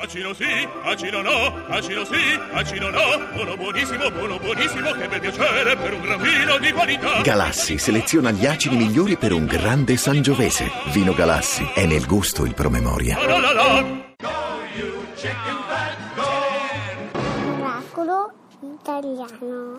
Acino sì, acino no, acino sì, acino no. Buono buonissimo, buono buonissimo, che bel piacere per un gran vino di qualità. Galassi seleziona gli acidi migliori per un grande sangiovese. Vino Galassi è nel gusto il promemoria. La la la. Miracolo italiano.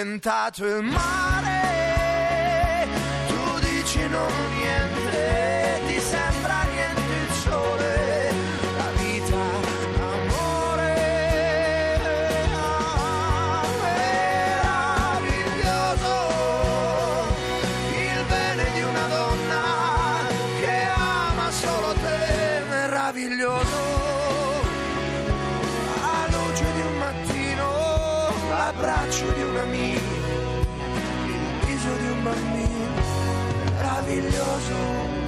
hanno inventato il mare l'abbraccio di un amico, il viso di un bambino, meraviglioso.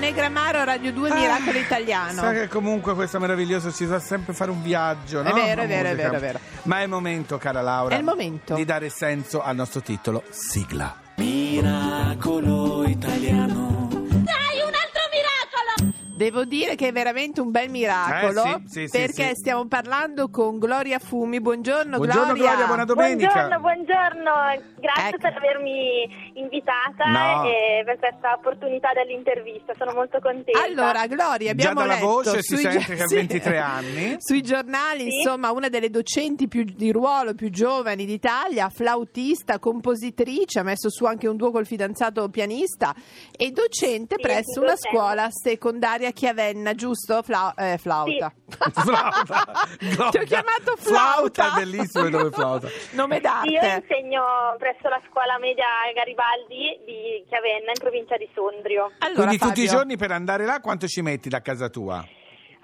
Negramaro, Radio 2, Miracolo Italiano. Sa che comunque questo meraviglioso ci fa sempre fare un viaggio, no? È vero, è vero, è vero, è vero. Ma è il momento, cara Laura. È il momento. Di dare senso al nostro titolo. Sigla. Miracolo italiano. Devo dire che è veramente un bel miracolo Eh, sì, sì, perché sì. stiamo parlando con Gloria Fumi. Buongiorno, Buongiorno Gloria, buona domenica. Buongiorno, buongiorno, grazie Ecco. per avermi invitata No. e per questa opportunità dell'intervista, sono molto contenta. Allora, Gloria, Già abbiamo dalla letto voce si sente che ha 23 anni. Sui giornali, Sì. insomma, una delle docenti più di ruolo più giovani d'Italia, flautista, compositrice, ha messo su anche un duo col fidanzato pianista e docente Sì, presso sì, una docente. scuola secondaria a Chiavenna, giusto? Fla- eh, flauta. Flauta. Ti ho chiamato flauta. Flauta, è bellissimo il nome flauta. Nome d'arte. Io insegno presso la scuola media Garibaldi di Chiavenna in provincia di Sondrio. Allora, Quindi tutti i Fabio, giorni per andare là quanto ci metti da casa tua?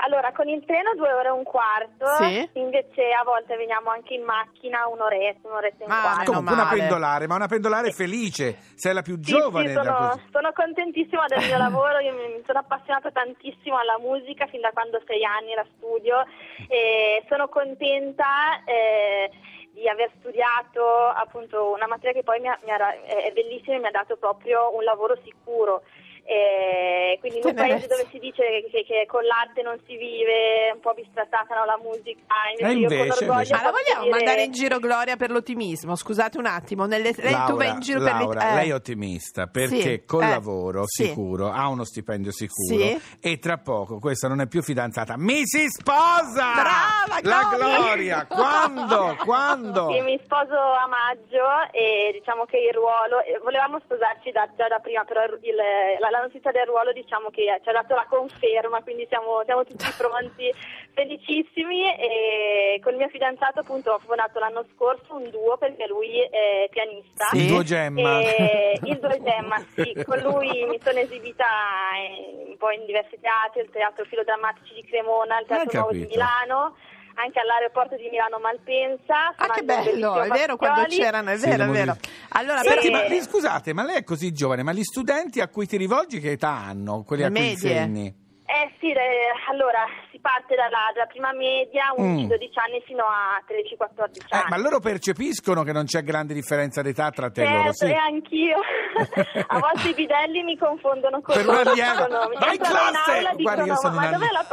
Allora, con il treno due ore e un quarto, Sì. invece a volte veniamo anche in macchina un'oretta, un'oretta e un Ah, quarto. Comunque una pendolare, ma una pendolare felice, sei la più Sì, giovane sì, sono, sono contentissima del mio lavoro, io mi mi sono appassionata tantissimo alla musica fin da quando ho sei anni la studio e sono contenta eh, di aver studiato appunto una materia che poi mi ha- mi ha- è bellissima e mi ha dato proprio un lavoro sicuro. Eh, quindi in un paese dove si dice che, che con l'arte non si vive, un po' bistrattata no, la musica, invece, E io con invece, invece. Ma la vogliamo dire- mandare in giro Gloria per l'ottimismo? Scusate un attimo, nelle, lei, tu vai in giro Laura, per le- eh. lei è ottimista perché Sì, col eh, lavoro sì. sicuro ha uno stipendio sicuro Sì. e tra poco questa non è più fidanzata, mi si sposa! Brava, La Gloria! Quando? Quando? Sì, mi sposo a maggio e diciamo che il ruolo, eh, volevamo sposarci da- già da prima, però il- il- la, la notizia del ruolo diciamo che ci ha dato la conferma, quindi siamo, siamo tutti pronti, felicissimi e con il mio fidanzato appunto ho fondato l'anno scorso un duo perché lui è pianista. Il duo Gemma. E il duo Gemma, sì, con lui mi sono esibita eh, un po' in diversi teatri, il Teatro Filodrammatici di Cremona, il Teatro Nuovo di. Milano, anche all'aeroporto di Milano Malpensa. Ah, che bello, è vero quando c'erano, è Sì, vero, è le vero. Allora, Senti, però- ma scusate, ma lei è così giovane, ma gli studenti a cui ti rivolgi che età hanno? Quelli a cui insegni? Eh sì, le- allora si parte dalla, dalla prima media, 11-12 anni fino a 13-14 Mm. Eh, anni. ma loro percepiscono che non c'è grande differenza d'età tra te e loro, Certo, sì. e anch'io. a volte i bidelli mi confondono con Per un loro. allievo. dicono- mi Vai in classe! aula e Guarda, io dicono, sono ma un dov'è la allievo."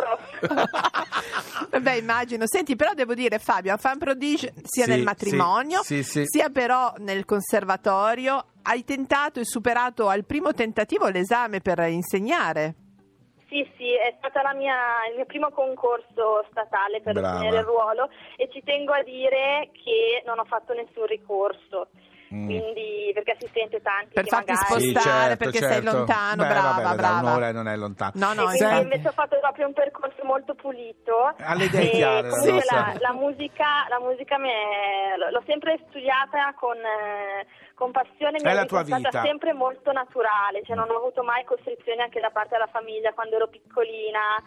Beh, immagino. Senti, però devo dire, Fabio, un fan prodigio sia Sì, nel matrimonio, sì, sì, sì. sia però nel conservatorio. Hai tentato e superato al primo tentativo l'esame per insegnare. Sì, sì, è stato il mio primo concorso statale per Brava. ottenere il ruolo e ci tengo a dire che non ho fatto nessun ricorso. Mm. Quindi, perché si sente tanti Per che farti magari... Sì, spostare certo, perché sei certo. lontano, Beh, brava, vabbè, brava. un'ora non è lontano. No, no, E invece ho fatto proprio un percorso molto pulito. Alle idee E chiare, la comunque nostra. la, la musica, la musica mi è- l'ho sempre studiata con, eh, con passione, mi È è la tua risultata vita. sempre molto naturale, cioè non ho avuto mai costrizioni anche da parte della famiglia quando ero piccolina.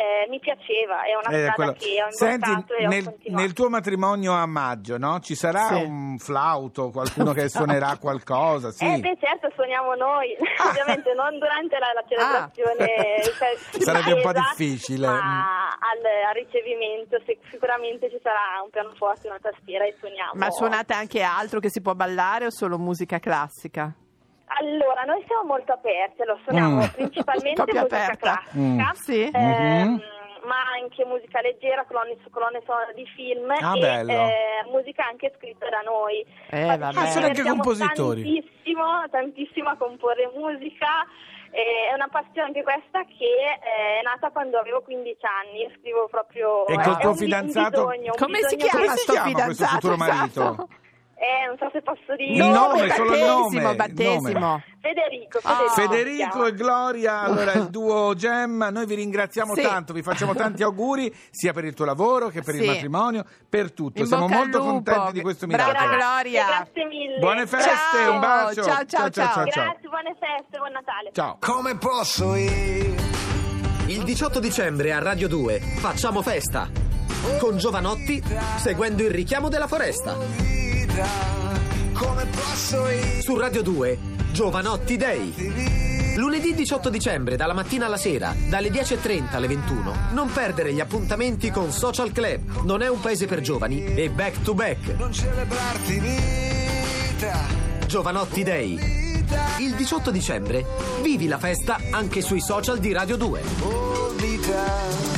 Eh, mi piaceva, è una Eh, strada quello- che ho Senti, e ho nel, continuato. nel tuo matrimonio a maggio, no? Ci sarà Sì. un flauto, qualcuno che suonerà qualcosa? Sì. Eh beh certo suoniamo noi, ovviamente non durante la, la celebrazione cioè, Ah. Sarebbe un po' difficile. ma al, al ricevimento se- sicuramente ci sarà un pianoforte, una tastiera e suoniamo. Ma suonate anche altro che si può ballare o solo musica classica? Allora, noi siamo molto aperti, lo suoniamo Mm. principalmente musica aperta. classica, Mm. Sì. ehm, Mhm. ma anche musica leggera, colonne, colonne sonore di film Ah, e bello. eh, musica anche scritta da noi. Eh, vabbè. Ah, sono anche compositori. Tantissimo, tantissimo a comporre musica. Eh, è una passione anche questa che eh, è nata quando avevo 15 anni. Io scrivo proprio. E col tuo un bi- un fidanzato? bisogno, un Come si chiama Come si chiama questo fidanzato? futuro marito? Esatto. Eh, non so se posso dire. Il nome, solo il battesimo, nome, battesimo. nome. Federico. Federico. Federico e Gloria, allora il duo Gemma, noi vi ringraziamo Sì. tanto, vi facciamo tanti auguri sia per il tuo lavoro che per il Sì. matrimonio, per tutto. In Siamo molto lupo. contenti di questo Brava miracolo. Gloria. Grazie mille. Buone feste, Ciao. un bacio. Ciao, ciao, ciao. Grazie, buone feste, buon Natale. Ciao. Come posso io? Il 18 dicembre a Radio 2 facciamo festa con Giovanotti seguendo il richiamo della foresta. Vita, come posso io? Su Radio 2 Giovanotti Day. Lunedì 18 dicembre dalla mattina alla sera, dalle 10.30 alle 21. Non perdere gli appuntamenti con Social Club. Non è un paese per giovani e back to back. Non celebrarti vita, Giovanotti Day. Il 18 dicembre vivi la festa anche sui social di Radio 2. oh vita.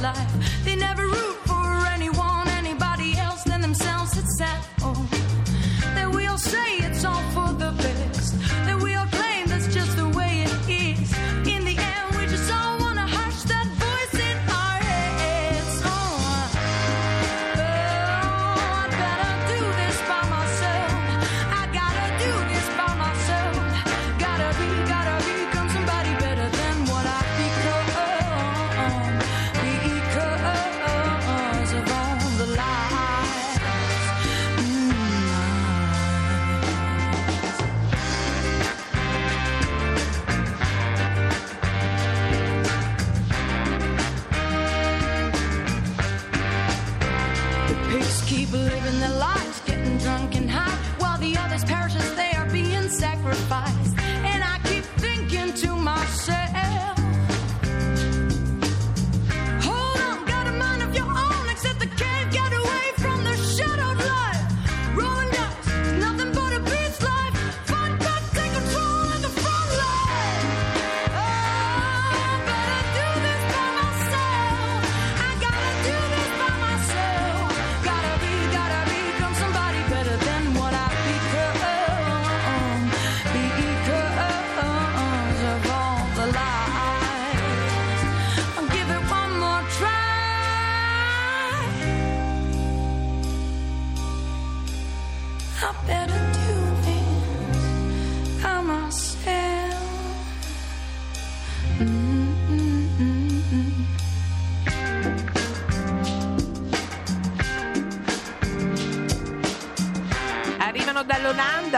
Life.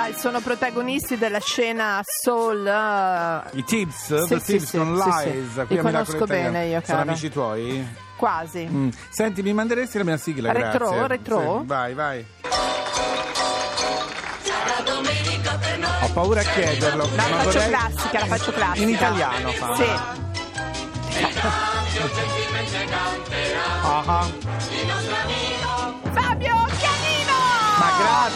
E sono protagonisti della scena soul. eh, I Tips, Sì, The sì, Tips sì, con sì, Lies, sì. qui Li a Miracolo conosco Italiano. bene io, Sono cara. amici tuoi? quasi. Mm. Senti, mi manderesti la mia sigla, Retro, grazie. retro? Sì, vai, vai. Ho paura a chiederlo. No, ma la faccio vorrei- classica, la faccio classica. In italiano fa. Sì. Ah, ah.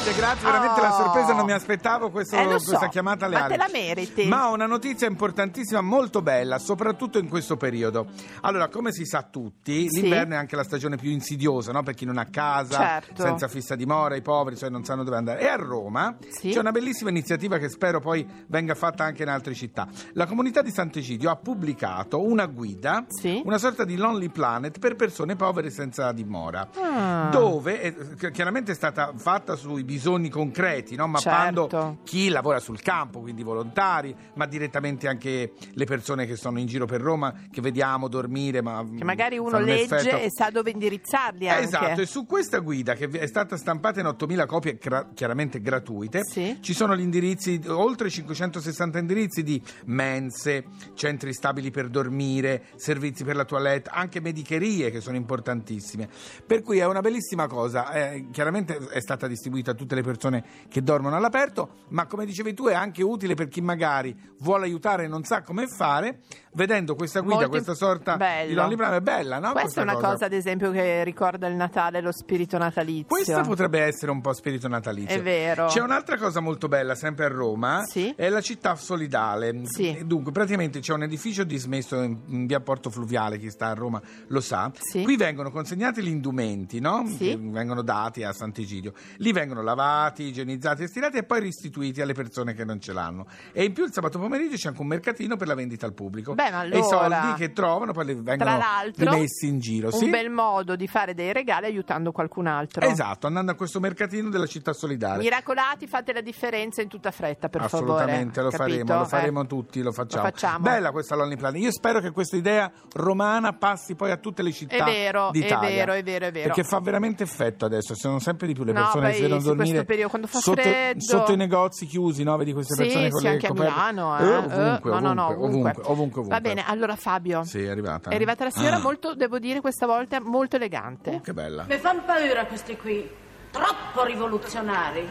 Grazie, grazie, veramente la Oh. sorpresa non mi aspettavo questo- Eh, so, questa chiamata alle ma te la meriti. Ma ho una notizia importantissima, molto bella, soprattutto in questo periodo. Allora, come si sa tutti, Sì. l'inverno è anche la stagione più insidiosa, no? Per chi non ha casa, Certo. senza fissa dimora, i poveri, cioè non sanno dove andare. E a Roma Sì. c'è una bellissima iniziativa che spero poi venga fatta anche in altre città. La comunità di Sant'Egidio ha pubblicato una guida, Sì. una sorta di Lonely Planet per persone povere senza dimora Ah. dove che chiaramente è stata fatta sui bisogni concreti, no? mappando Certo. chi lavora sul campo, quindi volontari, ma direttamente anche le persone che sono in giro per Roma, che vediamo dormire, ma Che magari uno un legge effetto- e sa dove indirizzarli anche. Esatto, e su questa guida che è stata stampata in 8.000 copie gra- chiaramente gratuite, Sì. ci sono gli indirizzi, oltre 560 indirizzi di mense, centri stabili per dormire, servizi per la toilette, anche medicherie che sono importantissime. Per cui è una bellissima cosa, eh, chiaramente è stata distribuita a tutte le persone che dormono all'aperto, ma come dicevi tu è anche utile per chi magari vuole aiutare e non sa come fare, vedendo questa guida, Molto questa sorta bello. di Lonely Planet, è bella, no? Questa è una cosa. ad esempio, che ricorda il Natale, lo spirito natalizio. Questa potrebbe essere un po' spirito natalizio. È vero. C'è un'altra cosa molto bella, sempre a Roma, Sì. è la città solidale. Sì. Dunque, praticamente c'è un edificio dismesso in, via Porto Fluviale, chi sta a Roma lo sa. Sì. Qui vengono consegnati gli indumenti, no? Sì. Vengono dati a Sant'Egidio. Lì vengono lavati, igienizzati e stirati e poi restituiti alle persone che non ce l'hanno. E in più il sabato pomeriggio c'è anche un mercatino per la vendita al pubblico. Beh, ma E i allora- soldi che trovano poi vengono rimessi in giro. un sì? bel modo di fare dei regali aiutando qualcun altro. Esatto, andando a questo mercatino della città solidale. Miracolati, fate la differenza in tutta fretta, per Assolutamente, favore. lo capito? faremo, lo Eh. faremo tutti, lo facciamo. Lo facciamo. Bella questa Lonely Planet. Io spero che questa idea romana passi poi a tutte le città È vero, è d'Italia. vero, è vero, è vero. Perché fa veramente effetto adesso, sono sempre di più le No, persone che si vedono dormire questo periodo, quando fa sotto, freddo. sotto i negozi chiusi, no? Vedi queste Sì, persone con sì, le anche a coperte. Milano. Eh. Eh, eh, ovunque, no, no, no, ovunque, ovunque, ovunque, ovunque. Va bene, allora Fabio. Sì, è arrivata. È arrivata la signora Ah. molto, devo dire, questa volta molto elegante. Oh, che bella. Mi fanno paura questi qui, troppo rivoluzionari.